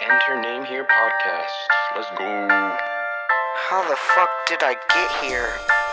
Enter Name Here podcast. Let's go. How the fuck did I get here?